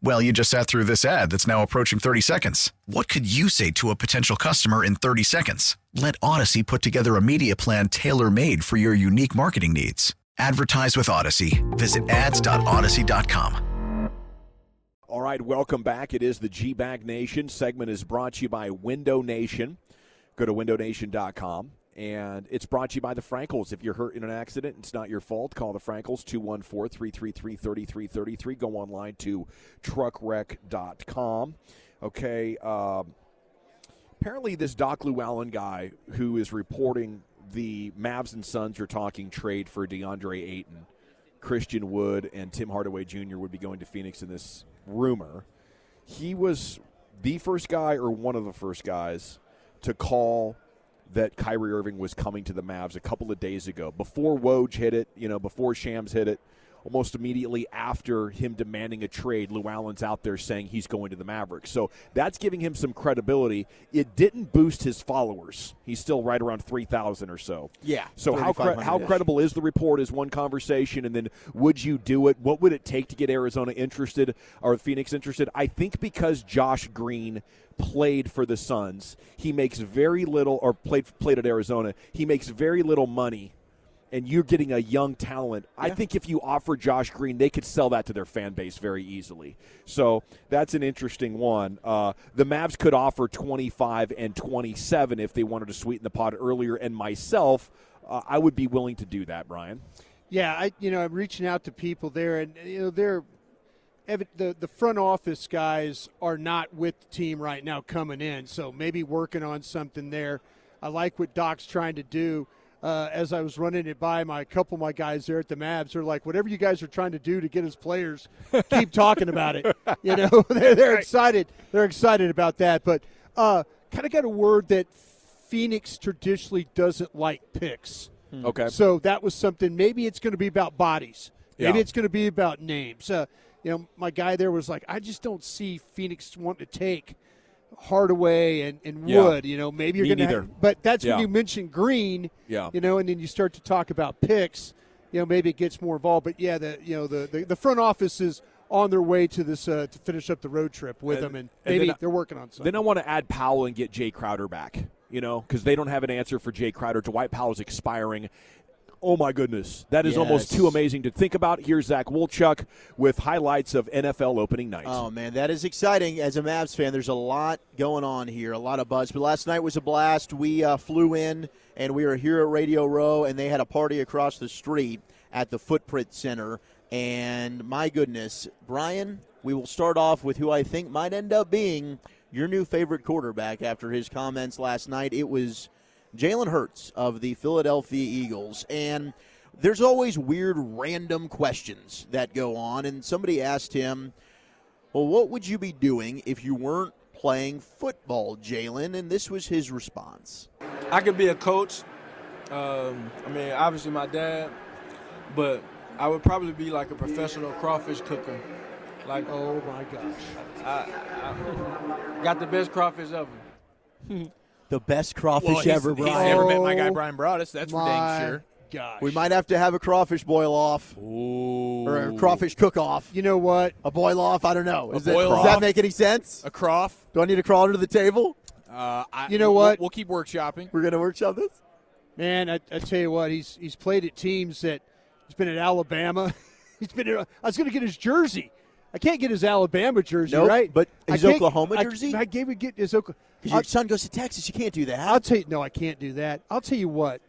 Well, you just sat through this ad that's now approaching 30 seconds. What could you say to a potential customer in 30 seconds? Let Audacy put together a media plan tailor made for your unique marketing needs. Advertise with Audacy. Visit ads.audacy.com. All right, welcome back. It is the G Bag Nation. Segment is brought to you by Window Nation. Go to windownation.com. And it's brought to you by the Frankels. If you're hurt in an accident, it's not your fault. Call the Frankels 214 333 3333. Go online to truckwreck.com. Okay. Um, apparently, this Doc Llewellyn guy who is reporting the Mavs and Suns are talking trade for DeAndre Ayton, Christian Wood, and Tim Hardaway Jr. would be going to Phoenix in this rumor. He was the first guy or one of the first guys to call that Kyrie Irving was coming to the Mavs a couple of days ago. Before Woj hit it, you know, before Shams hit it, almost immediately after him demanding a trade, Llewellyn's out there saying he's going to the Mavericks. So that's giving him some credibility. It didn't boost his followers. He's still right around 3,000 or so. Yeah. So how cre- how credible is the report is one conversation and then would you do it? What would it take to get Arizona interested or Phoenix interested? I think because Josh Green played for the Suns, he makes very little or played played at Arizona. He makes very little money and you're getting a young talent, I think if you offer Josh Green, they could sell that to their fan base very easily. So that's an interesting one. Uh, the Mavs could offer 25 and 27 if they wanted to sweeten the pot earlier, and myself, uh, I would be willing to do that, Brian. Yeah, I you know I'm reaching out to people there, and you know they're the the front office guys are not with the team right now coming in, so maybe working on something there. I like what Doc's trying to do uh, as I was running it by my couple of my guys there at the Mavs, they're like, whatever you guys are trying to do to get his players, keep talking about it. You know, they're, they're excited. They're excited about that. But uh, kind of got a word that Phoenix traditionally doesn't like picks. Okay. So that was something. Maybe it's going to be about bodies. Maybe Yeah. it's going to be about names. Uh, you know, my guy there was like, I just don't see Phoenix wanting to take Hardaway and, and Yeah. Wood. You know, maybe you're going to. But that's Yeah. when you mention Green. Yeah. You know, and then you start to talk about picks. You know, maybe it gets more involved. But yeah, the you know the the, the front office is on their way to this uh, to finish up the road trip with And- them, and and maybe then they're working on something. Then I want to add Powell and get Jae Crowder back, you know, because they don't have an answer for Jae Crowder. Dwight Powell's expiring. Oh my goodness, that is almost too amazing to think about. Here's Zach Wolchuk with highlights of NFL opening night. Oh man, that is exciting. As a Mavs fan, there's a lot going on here, a lot of buzz. But last night was a blast. We uh, flew in, and we were here at Radio Row, and they had a party across the street at the Footprint Center. And my goodness, Brian, we will start off with who I think might end up being your new favorite quarterback after his comments last night. It was Jalen Hurts of the Philadelphia Eagles. And there's always weird, random questions that go on. And somebody asked him, Well, what would you be doing if you weren't playing football, Jalen? And this was his response. I could be a coach. Um, I mean, obviously my dad, but I would probably be like a professional crawfish cooker. Like, oh my gosh, I, I got the best crawfish ever. The best crawfish Well, he's- ever, he's Brian. never met my guy Bryan Broaddus. That's for dang sure. gosh. We might have to have a crawfish boil off Ooh. or a crawfish cook off. You know what? A boil off? I don't know. Is that- boil does that make any sense? A croft. Do I need to crawl under the table? Uh, I, You know we'll- what? We'll, keep workshopping. We're going to workshop this? Man, I, I tell you what, he's he's played at teams that he's been at Alabama. he's been. At, I was going to get his jersey. I can't get his Alabama jersey, Nope, right? but I his Oklahoma I- jersey? I, gave it get his Oklahoma. Because your son goes to Texas. You can't do that. I'll tell you. No, I can't do that. I'll tell you what.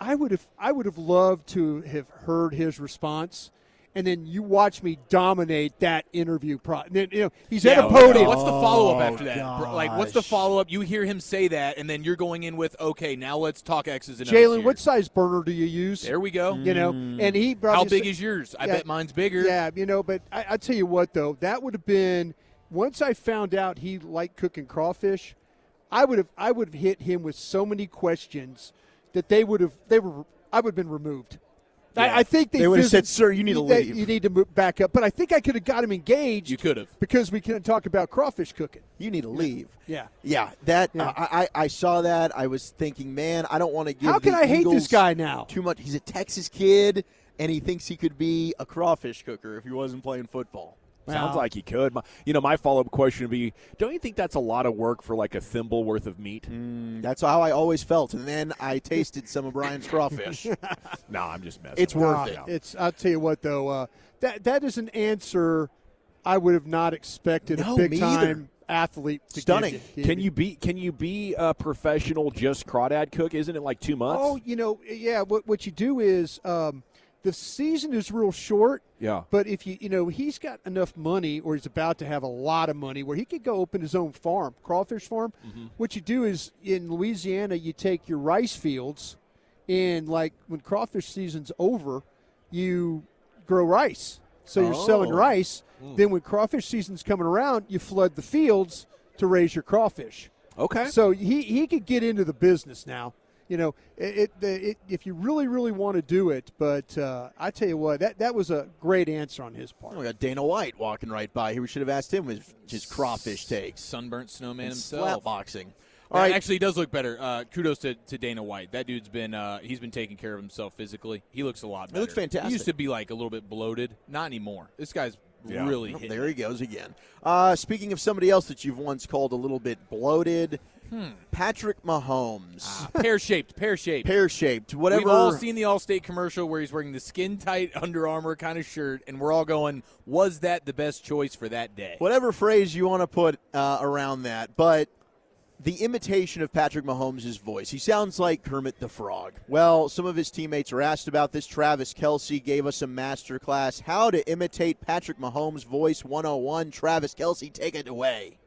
I would have. I would have loved to have heard his response, and then you watch me dominate that interview. Pro- and then, you know, he's Yeah, at a oh podium. What's the follow up Oh, after that? Bro, Like, what's the follow up? You hear him say that, and then you're going in with, okay, now let's talk X's and O's. Jalen, what size burner do you use? There we go. You know, mm. and he brought How me big is yours? I Yeah. bet mine's bigger. Yeah, you know, but I, I tell you what, though, that would have been once I found out he liked cooking crawfish. I would have I would have hit him with so many questions that they would have they were I would have been removed. I, I think they, They would have said, "Sir, you need to leave." You need to move back up." But I think I could have got him engaged. You could have. because we can talk about crawfish cooking. You need to leave. Yeah. Yeah, that Yeah. I, I I saw that. I was thinking, man, I don't want to give. How can I hate this guy now? Too much. He's a Texas kid, and he thinks he could be a crawfish cooker if he wasn't playing football. Sounds like he could. My, you know, my follow up question would be: Don't you think that's a lot of work for like a thimble worth of meat? That's how I always felt. And then I tasted some of Brian's crawfish. No, I'm just messing. It's with worth you. it. It's. I'll tell you what, though. Uh, that that is an answer I would have not expected No, a big time either. athlete. To Stunning. Give you, Can you be can you be a professional just crawdad cook? Isn't it like two months? Oh, you know, yeah. What what you do is um, the season is real short. yeah. But if you you know he's got enough money, or he's about to have a lot of money, where he could go open his own farm, crawfish farm. Mm-hmm. What you do is in Louisiana, you take your rice fields, and like when crawfish season's over, you grow rice. So you're selling Oh. rice. Hmm. Then when crawfish season's coming around, you flood the fields to raise your crawfish. Okay. So he, he could get into the business now. You know, it, it, it if you really really want to do it. But uh, I tell you what, that that was a great answer on his part. Oh, we got Dana White walking right by here. We should have asked him his, his crawfish takes. Sunburnt snowman And himself. slap boxing. All All right. Actually, he does look better. Uh, kudos to, to Dana White. That dude's been uh, he's been taking care of himself physically. He looks a lot better. looks fantastic. He used to be like a little bit bloated. Not anymore. This guy's Yeah. really Oh, there it. he goes again. Uh, speaking of somebody else that you've once called a little bit bloated, Patrick Mahomes. pear shaped, pear shaped. Pear shaped, whatever. We've all seen the Allstate commercial where he's wearing the skin tight Under Armour kind of shirt, and we're all going, "Was that the best choice for that day?" whatever phrase you want to put uh, around that, but the imitation of Patrick Mahomes' voice. He sounds like Kermit the Frog. Well, some of his teammates are asked about this. Travis Kelce gave us a master class how to imitate Patrick Mahomes' voice 101. Travis Kelce, take it away.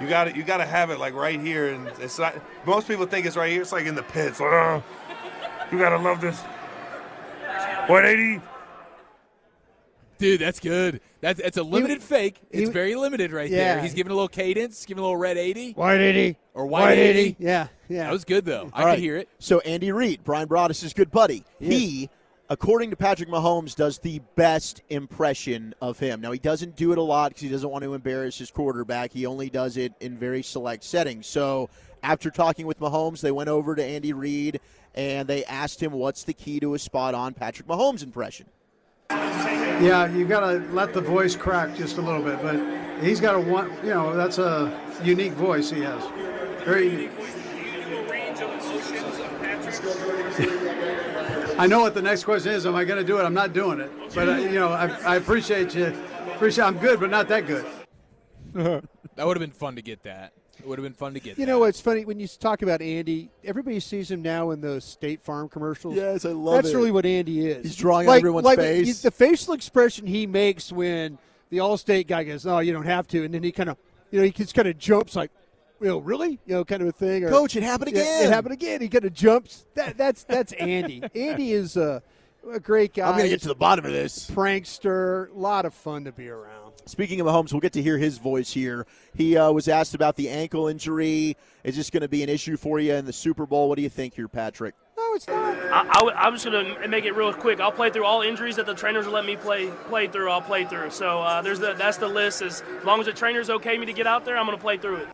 You got to You got to have it like right here, and it's not. Most people think it's right here. It's like in the pits. Uh, you got to love this. 180. Dude, that's good. That's it's a limited fake. It's he- very limited right Yeah. there. He's giving a little cadence, giving a little red eighty White eighty or white, eighty. Yeah, yeah. That was good though. I All right. could hear it. So Andy Reid, Bryan Broaddus' good buddy, he, according to Patrick Mahomes, does the best impression of him. Now he doesn't do it a lot because he doesn't want to embarrass his quarterback. He only does it in very select settings. So after talking with Mahomes, they went over to Andy Reid and they asked him what's the key to a spot on Patrick Mahomes impression. Yeah, you got to let the voice crack just a little bit, but he's got a one. You know, that's a unique voice he has. Very unique. I know what the next question is. Am I going to do it? I'm not doing it, but uh, you know, I, I appreciate you. Appreciate. I'm good, but not that good. That would have been fun to get that. It would have been fun to get. You that. know what's funny when you talk about Andy? Everybody sees him now in those State Farm commercials. Yes, I love it. That's it. really what Andy is. He's drawing on like, everyone's like face. The facial expression he makes when the All-State guy goes, "Oh, you don't have to," and then he kind of, you know, he just kind of jumps like, "You know, really?" You know, kind of a thing. Or, Coach, it happened Yeah, again. it happened again. He kind of jumps. That that's that's Andy. Andy is a, a great guy. I'm going to get to the bottom of this. prankster. A lot of fun to be around. Speaking of Mahomes, we'll get to hear his voice here. He uh, was asked about the ankle injury. Is this going to be an issue for you in the Super Bowl? What do you think here, Patrick? No, it's not. I, I, am just gonna make it real quick. I'll play through all injuries that the trainers will let me play play through. I'll play through. So uh, there's the that's the list. As long as the trainers okay me to get out there, I'm gonna play through it.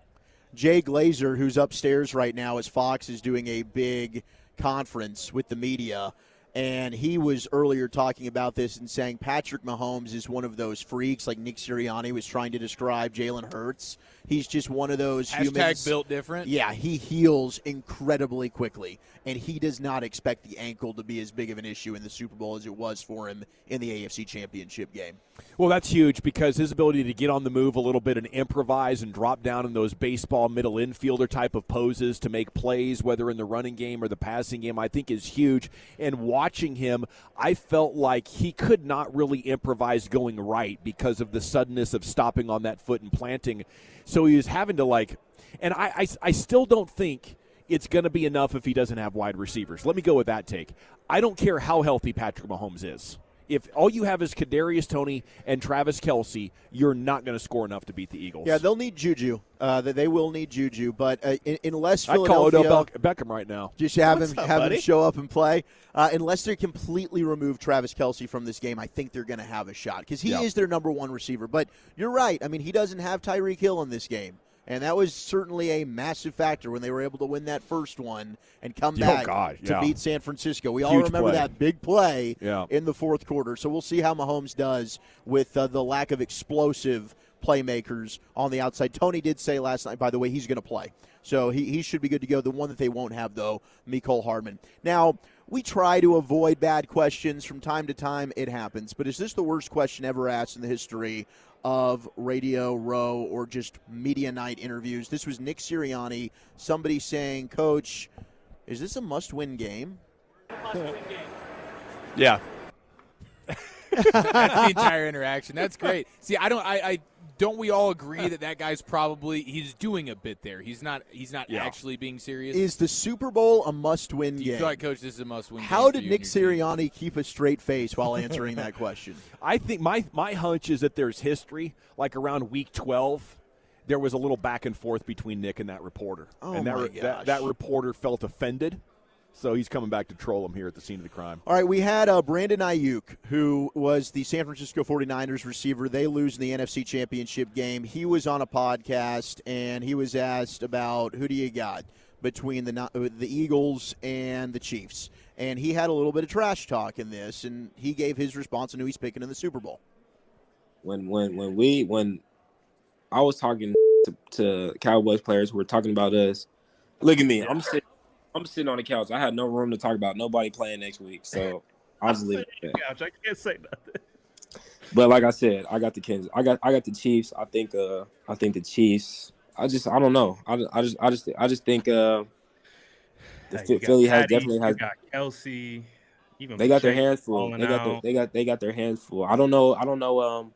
Jay Glazer, who's upstairs right now as Fox is doing a big conference with the media, and he was earlier talking about this and saying Patrick Mahomes is one of those freaks, like Nick Sirianni was trying to describe Jalen Hurts. He's just one of those Hashtag humans. built different. Yeah, he heals incredibly quickly, and he does not expect the ankle to be as big of an issue in the Super Bowl as it was for him in the AFC Championship game. Well, that's huge because his ability to get on the move a little bit and improvise and drop down in those baseball middle infielder type of poses to make plays, whether in the running game or the passing game, I think is huge. And watching him, I felt like he could not really improvise going right because of the suddenness of stopping on that foot and planting. So he was having to like, and I, I, I still don't think it's going to be enough if he doesn't have wide receivers. Let me go with that take. I don't care how healthy Patrick Mahomes is if all you have is Kadarius Toney and Travis Kelce, you're not going to score enough to beat the Eagles. Yeah, they'll need Juju. Uh, they will need Juju, but uh, in, unless I call Odell Beckham right now, just have him up, have buddy? him show up and play. Uh, unless they completely remove Travis Kelce from this game, I think they're going to have a shot because he Yep. is their number one receiver. But you're right. I mean, he doesn't have Tyreek Hill in this game. And that was certainly a massive factor when they were able to win that first one and come Oh, back God, to yeah. beat San Francisco. We all remember play. that big play Yeah. in the fourth quarter. So we'll see how Mahomes does with uh, the lack of explosive playmakers on the outside. Toney did say last night, by the way, he's going to play. So he, he should be good to go. The one that they won't have, though, Mecole Hardman. Now, we try to avoid bad questions from time to time. It happens. But is this the worst question ever asked in the history of Radio Row or just media night interviews? This was Nick Sirianni, somebody saying, Coach, is this a must win game? Yeah. That's the entire interaction. That's great. See, I don't. I, I don't. We all agree that that guy's probably he's doing a bit there. He's not. He's not Yeah. actually being serious. Is the Super Bowl a must win Do game? feel like, Coach, this is a must-win? How game did Nick and your team? Sirianni keep a straight face while answering that question? I think my my hunch is that there's history. Like around week 12, there was a little back and forth between Nick and that reporter, Oh, and that, my re- that that reporter felt offended. So he's coming back to troll him here at the scene of the crime. All right, we had uh, Brandon Aiyuk, who was the San Francisco 49ers receiver. They lose in the NFC Championship game. He was on a podcast, and he was asked about who do you got between the uh, the Eagles and the Chiefs. And he had a little bit of trash talk in this, and he gave his response on who he's picking in the Super Bowl. when when when we when I was talking to, to Cowboys players who were talking about us. Look at me. I'm sitting I'm sitting on the couch. I had no room to talk about nobody playing next week. So I'll just leave it at that. Couch. I can't say nothing. But like I said, I got the Kansas. I got I got the Chiefs. I think uh I think the Chiefs. I just I don't know. I, I just I just I just think uh the Hey, Philly has Patty, definitely has got Kelce. Even they got their hands full. They got their, they got they got their hands full. I don't know. I don't know um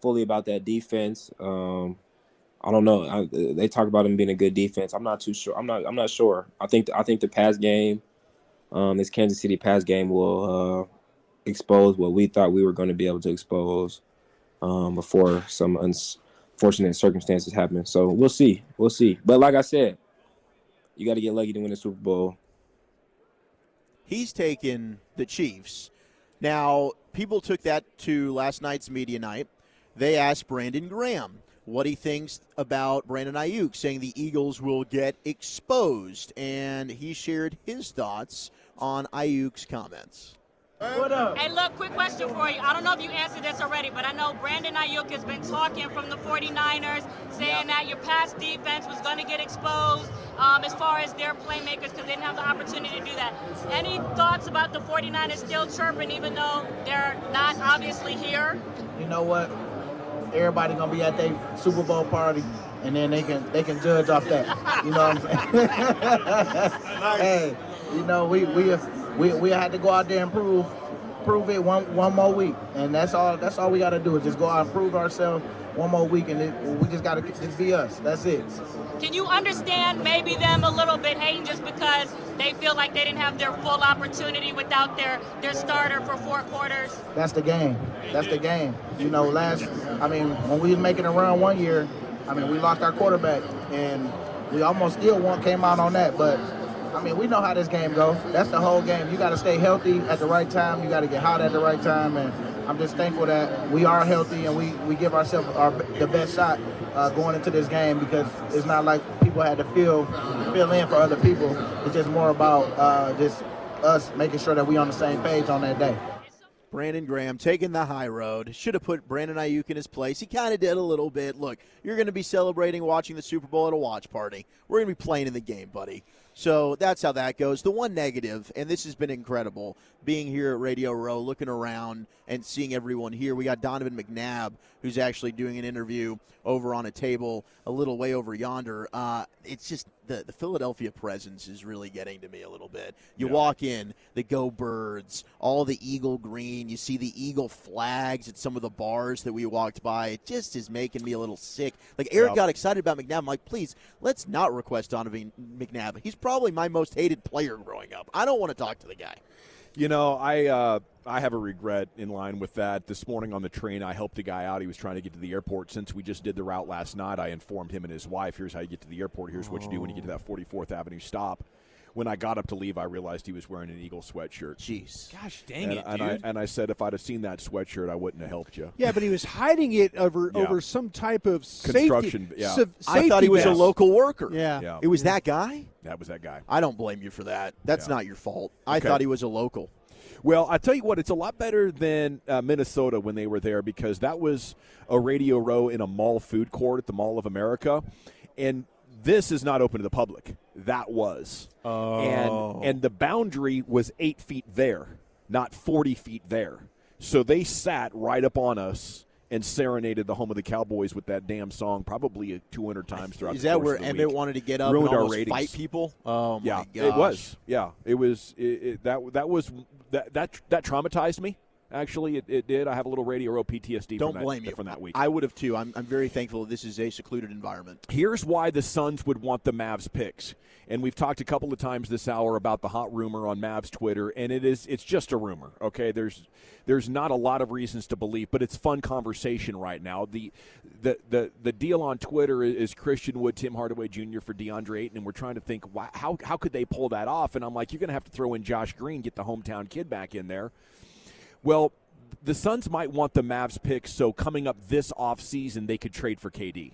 fully about that defense. Um, I don't know. I, they talk about them being a good defense. I'm not too sure. I'm not. I'm not sure. I think I think the pass game, um, this Kansas City pass game will uh, expose what we thought we were going to be able to expose um, before some unfortunate circumstances happen. So we'll see. We'll see. But like I said, you got to get lucky to win the Super Bowl. He's taken the Chiefs. Now, people took that to last night's media night. They asked Brandon Graham what he thinks about Brandon Aiyuk, saying the Eagles will get exposed. And he shared his thoughts on Aiyuk's comments. What up? Hey, look, quick question for you. I don't know if you answered this already, but I know Brandon Aiyuk has been talking from the 49ers, saying that your pass defense was going to get exposed um, as far as their playmakers because they didn't have the opportunity to do that. Any thoughts about the 49ers still chirping even though they're not obviously here? you know what? Everybody gonna be at their Super Bowl party, and then they can they can judge off that. You know what I'm saying? hey, you know we we we we had to go out there and prove prove it one one more week, and that's all that's all we got to do is just go out and prove ourselves one more week, and it, we just got to just be us. That's it. Can you understand maybe them a little bit hating just because they feel like they didn't have their full opportunity without their, their starter for four quarters? That's the game. That's the game. You know, last, I mean, when we was making a run one year, I mean, we lost our quarterback, and we almost still won, came out on that. But I mean, we know how this game goes. That's the whole game. You got to stay healthy at the right time. You got to get hot at the right time, and I'm just thankful that we are healthy and we, we give ourselves our the best shot uh, going into this game because it's not like people had to fill fill in for other people. It's just more about uh, just us making sure that we're on the same page on that day. Brandon Graham taking the high road. Should have put Brandon Aiyuk in his place. He kind of did a little bit. Look, you're going to be celebrating watching the Super Bowl at a watch party. We're going to be playing in the game, buddy. So that's how that goes. The one negative, and this has been incredible, being here at Radio Row, looking around and seeing everyone here. We got Donovan McNabb, who's actually doing an interview over on a table a little way over yonder. Uh, it's just the, the Philadelphia presence is really getting to me a little bit. You Yeah. walk in, the Go Birds, all the Eagle green. You see the Eagle flags at some of the bars that we walked by. It just is making me a little sick. Like Eric Yeah. got excited about McNabb. I'm like, please, let's not request Donovan McNabb. He's probably my most hated player growing up. I don't want to talk to the guy. You know, I uh, I have a regret in line with that. This morning on the train, I helped a guy out. He was trying to get to the airport. Since we just did the route last night, I informed him and his wife. Here's how you get to the airport. Here's what you do when you get to that 44th Avenue stop. When I got up to leave, I realized he was wearing an Eagle sweatshirt. Jeez, gosh dang and, it, and dude. I and I said if I'd have seen that sweatshirt, I wouldn't have helped you. Yeah, but he was hiding it over Yeah. over some type of Construction, Safety, yeah. sa- I thought he safety was a local worker. Yeah. Yeah. It was that guy? That was that guy. I don't blame you for that. That's Yeah. not your fault. I Okay. thought he was a local. Well, I tell you what, it's a lot better than uh, Minnesota when they were there because that was a radio row in a mall food court at the Mall of America, and this is not open to the public. That was, Oh. and and the boundary was eight feet there, not forty feet there. So they sat right up on us and serenaded the home of the Cowboys with that damn song probably 200 times throughout. Is that where Emmett week. wanted to get up Ruined and our ratings. fight people? Oh my yeah, gosh. it was. Yeah, it was. It, it, that that was that that that traumatized me. Actually, it, it did. I have a little radio row PTSD. Don't from that, blame you from that week. I would have too. I'm, I'm very thankful that this is a secluded environment. Here's why the Suns would want the Mavs picks. And we've talked a couple of times this hour about the hot rumor on Mavs Twitter, and it is it's just a rumor. Okay, there's there's not a lot of reasons to believe, but it's fun conversation right now. The the the, the deal on Twitter is Christian Wood, Tim Hardaway Jr. for DeAndre Ayton, and we're trying to think why, how how could they pull that off? And I'm like, you're going to have to throw in Josh Green, get the hometown kid back in there. Well, the Suns might want the Mavs pick so coming up this offseason they could trade for KD.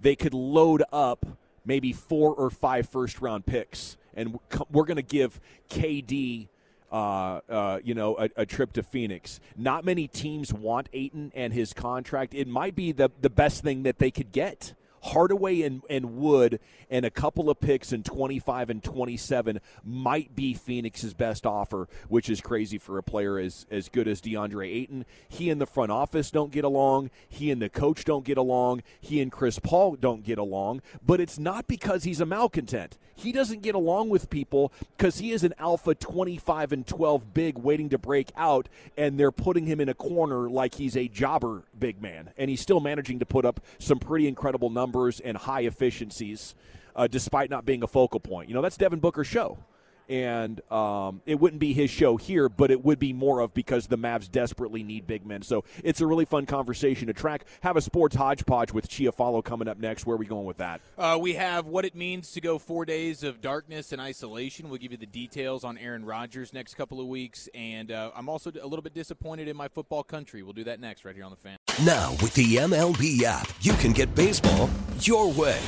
They could load up maybe four or five first round picks, and we're going to give KD. Uh, uh, you know, a, a trip to Phoenix. Not many teams want Ayton and his contract. It might be the the best thing that they could get. Hardaway and, and Wood and a couple of picks in 25 and 27 might be Phoenix's best offer, which is crazy for a player as, as good as DeAndre Ayton. He and the front office don't get along. He and the coach don't get along. He and Chris Paul don't get along. But it's not because he's a malcontent. He doesn't get along with people because he is an alpha 25 and 12 big waiting to break out, and they're putting him in a corner like he's a jobber big man. And he's still managing to put up some pretty incredible numbers and high efficiencies uh, despite not being a focal point. You know, that's Devin Booker's show. And um, it wouldn't be his show here, but it would be more of because the Mavs desperately need big men. So it's a really fun conversation to track. Have a sports hodgepodge with Chia Follow coming up next. Where are we going with that? Uh, we have what it means to go four days of darkness and isolation. We'll give you the details on Aaron Rodgers next couple of weeks, and uh, I'm also a little bit disappointed in my football country. We'll do that next, right here on the fan. Now, with the MLB app, you can get baseball your way.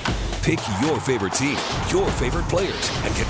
Pick your favorite team, your favorite players, and get